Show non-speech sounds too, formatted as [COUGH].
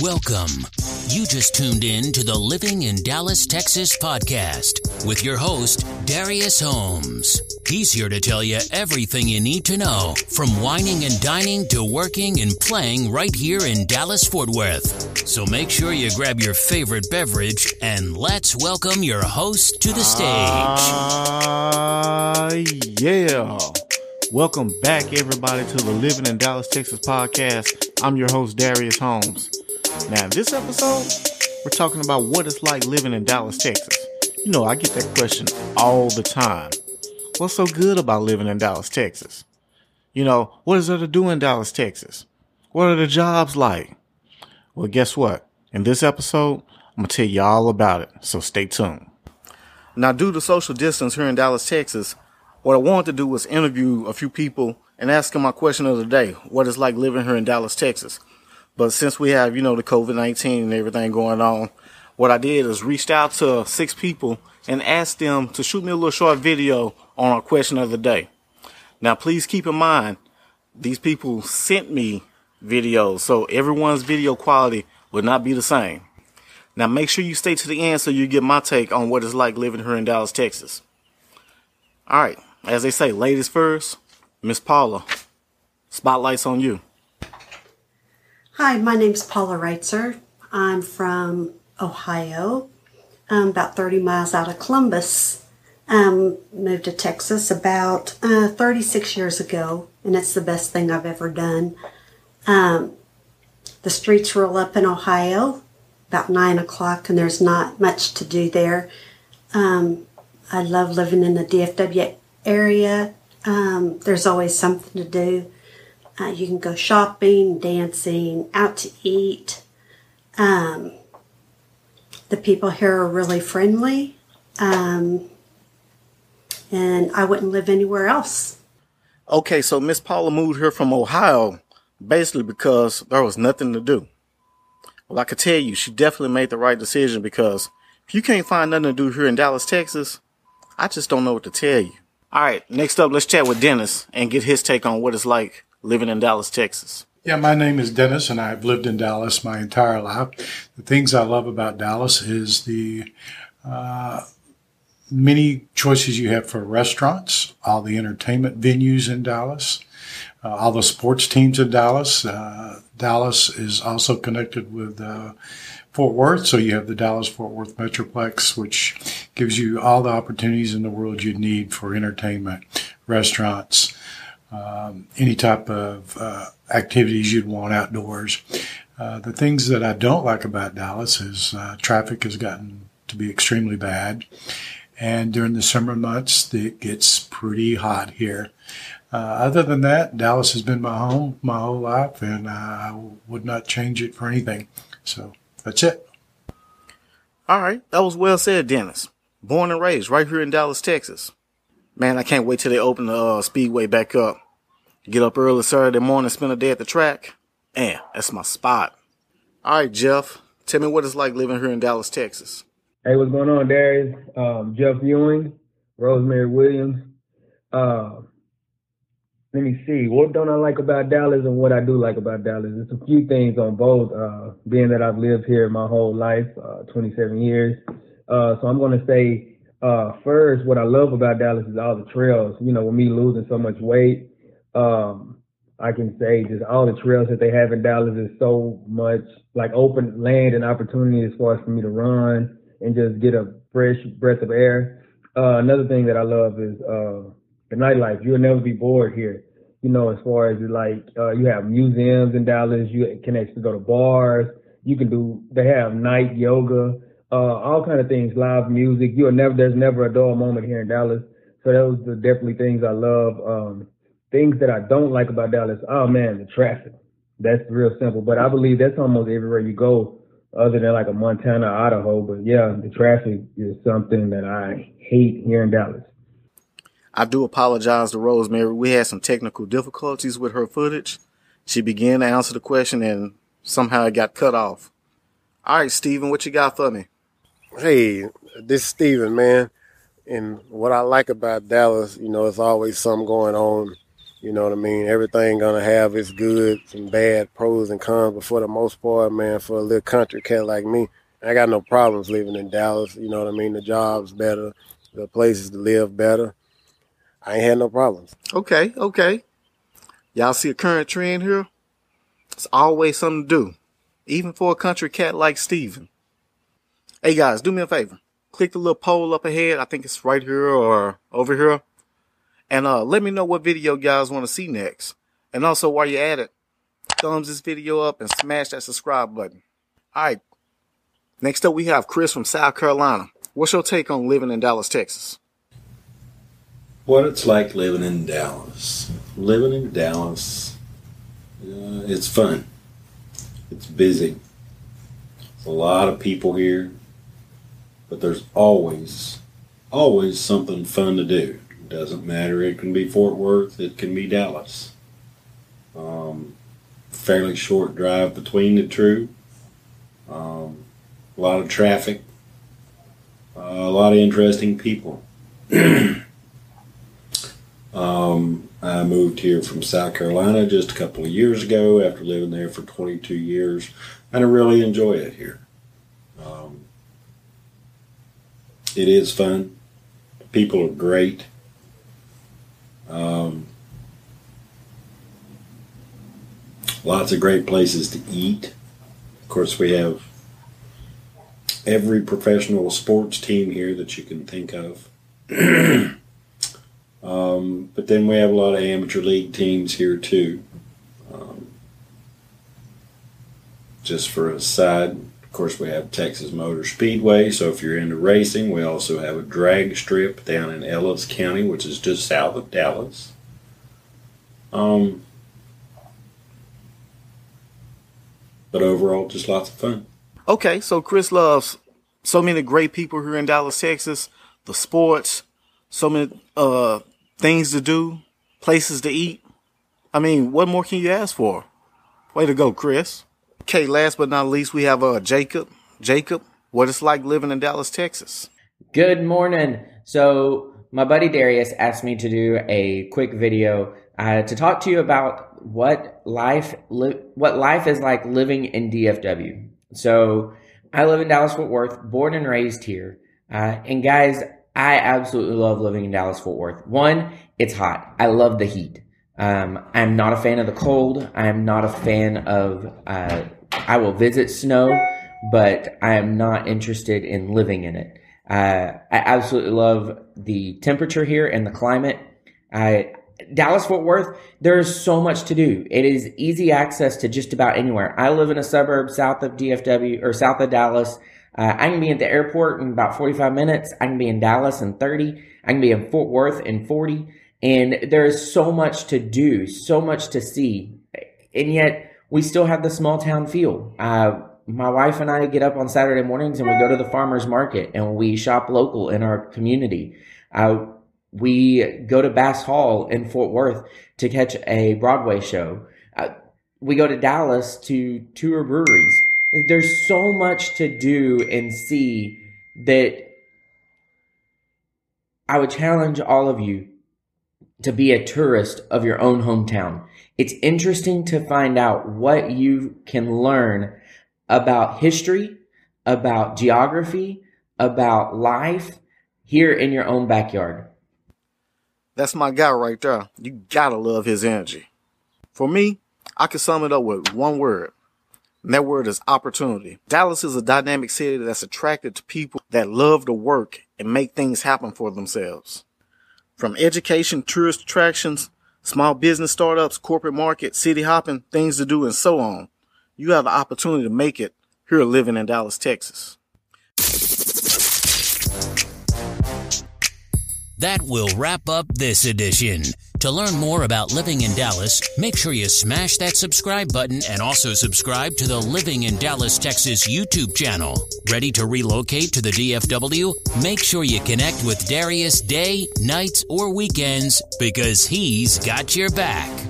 Welcome. You just tuned in to the Living in Dallas, Texas podcast with your host, Darius Holmes. He's here to tell you everything you need to know from wining and dining to working and playing right here in Dallas, Fort Worth. So make sure you grab your favorite beverage and let's welcome your host to the stage. Uh, yeah. Welcome back, everybody, to the Living in Dallas, Texas podcast. I'm your host, Darius Holmes. Now, in this episode, we're talking about what it's like living in Dallas, Texas. You know, I get that question all the time. What's so good about living in Dallas, Texas? You know, what is there to do in Dallas, Texas? What are the jobs like? Well, guess what? In this episode, I'm going to tell you all about it, so stay tuned. Now, due to social distance here in Dallas, Texas, what I wanted to do was interview a few people and ask them my question of the day what it's like living here in Dallas, Texas. But since we have, you know, the COVID 19 and everything going on, what I did is reached out to six people and asked them to shoot me a little short video on our question of the day. Now, please keep in mind, these people sent me videos, so everyone's video quality would not be the same. Now, make sure you stay to the end so you get my take on what it's like living here in Dallas, Texas. All right, as they say, ladies first, Miss Paula, spotlight's on you. Hi, my name's Paula Reitzer. I'm from Ohio, um, about 30 miles out of Columbus. Um, moved to Texas about uh, 36 years ago, and it's the best thing I've ever done. Um, the streets roll up in Ohio about 9 o'clock, and there's not much to do there. Um, I love living in the DFW area. Um, there's always something to do. Uh, you can go shopping, dancing, out to eat. Um, the people here are really friendly. Um, and I wouldn't live anywhere else. Okay, so Miss Paula moved here from Ohio basically because there was nothing to do. Well, I could tell you, she definitely made the right decision because if you can't find nothing to do here in Dallas, Texas, I just don't know what to tell you. All right, next up, let's chat with Dennis and get his take on what it's like living in Dallas, Texas. Yeah, my name is Dennis, and I've lived in Dallas my entire life. The things I love about Dallas is the uh, many choices you have for restaurants, all the entertainment venues in Dallas, uh, all the sports teams in Dallas. Uh, Dallas is also connected with uh, Fort Worth, so you have the Dallas Fort Worth Metroplex, which gives you all the opportunities in the world you need for entertainment, restaurants, um, any type of uh, activities you'd want outdoors. Uh, the things that I don't like about Dallas is uh, traffic has gotten to be extremely bad. And during the summer months, it gets pretty hot here. Uh, other than that, Dallas has been my home my whole life, and I would not change it for anything. So that's it. All right, that was well said, Dennis. Born and raised right here in Dallas, Texas. Man, I can't wait till they open the uh, speedway back up. Get up early Saturday morning, spend a day at the track. Man, that's my spot. All right, Jeff, tell me what it's like living here in Dallas, Texas. Hey, what's going on, Darius? Um, Jeff Ewing, Rosemary Williams. Uh, let me see. What don't I like about Dallas and what I do like about Dallas? There's a few things on both. Uh, being that I've lived here my whole life, uh, 27 years. Uh, so I'm going to say uh, first, what I love about Dallas is all the trails. You know, with me losing so much weight, um, I can say just all the trails that they have in Dallas is so much like open land and opportunity as far as for me to run and just get a fresh breath of air. Uh, another thing that I love is uh, the nightlife. You'll never be bored here. You know, as far as like uh, you have museums in Dallas, you can actually go to bars. You can do. They have night yoga, uh, all kind of things, live music. You'll never. There's never a dull moment here in Dallas. So those are definitely things I love. Um, things that I don't like about Dallas. Oh man, the traffic. That's real simple. But I believe that's almost everywhere you go, other than like a Montana, Idaho. But yeah, the traffic is something that I hate here in Dallas. I do apologize to Rosemary. We had some technical difficulties with her footage. She began to answer the question and somehow it got cut off. All right, Steven, what you got for me? Hey, this is Steven, man. And what I like about Dallas, you know, it's always something going on. You know what I mean? Everything gonna have its good and bad pros and cons, but for the most part, man, for a little country cat like me, I got no problems living in Dallas. You know what I mean? The job's better, the places to live better. I ain't had no problems. Okay, okay. Y'all see a current trend here? It's always something to do, even for a country cat like Steven. Hey guys, do me a favor. Click the little poll up ahead. I think it's right here or over here. And uh, let me know what video you guys want to see next. And also, while you're at it, thumbs this video up and smash that subscribe button. All right. Next up, we have Chris from South Carolina. What's your take on living in Dallas, Texas? What it's like living in Dallas. Living in Dallas, uh, it's fun. It's busy. There's a lot of people here, but there's always, always something fun to do. Doesn't matter. It can be Fort Worth. It can be Dallas. Um, fairly short drive between the two. Um, a lot of traffic. Uh, a lot of interesting people. [CLEARS THROAT] um, I moved here from South Carolina just a couple of years ago after living there for 22 years, and I really enjoy it here. Um, it is fun. People are great. Um, lots of great places to eat. Of course, we have every professional sports team here that you can think of. [CLEARS THROAT] um, but then we have a lot of amateur league teams here too. Um, just for a side, of course, we have Texas Motor Speedway. So if you're into racing, we also have a drag strip down in Ellis County, which is just south of Dallas. Um, but overall, just lots of fun. Okay, so Chris loves so many great people here in Dallas, Texas, the sports, so many uh things to do, places to eat. I mean, what more can you ask for? Way to go, Chris. Okay, last but not least, we have uh Jacob. Jacob, what it's like living in Dallas, Texas. Good morning. So my buddy Darius asked me to do a quick video uh, to talk to you about what life li- what life is like living in DFW. So I live in Dallas Fort Worth, born and raised here. Uh, and guys, I absolutely love living in Dallas Fort Worth. One, it's hot. I love the heat. Um, I'm not a fan of the cold. I'm not a fan of. Uh, I will visit snow, but I am not interested in living in it. Uh, I absolutely love the temperature here and the climate. I Dallas Fort Worth, there's so much to do. It is easy access to just about anywhere. I live in a suburb south of DFW or south of Dallas. Uh, I can be at the airport in about 45 minutes. I can be in Dallas in 30. I can be in Fort Worth in 40. And there is so much to do, so much to see. And yet we still have the small town feel. Uh, my wife and I get up on Saturday mornings and we go to the farmer's market and we shop local in our community. Uh, we go to Bass Hall in Fort Worth to catch a Broadway show. Uh, we go to Dallas to tour breweries. There's so much to do and see that I would challenge all of you to be a tourist of your own hometown. It's interesting to find out what you can learn about history, about geography, about life here in your own backyard. That's my guy right there. You gotta love his energy. For me, I can sum it up with one word. And that word is opportunity. Dallas is a dynamic city that's attracted to people that love to work and make things happen for themselves. From education, tourist attractions, small business startups, corporate market, city hopping, things to do, and so on. You have the opportunity to make it here living in Dallas, Texas. That will wrap up this edition. To learn more about living in Dallas, make sure you smash that subscribe button and also subscribe to the Living in Dallas, Texas YouTube channel. Ready to relocate to the DFW? Make sure you connect with Darius day, nights, or weekends because he's got your back.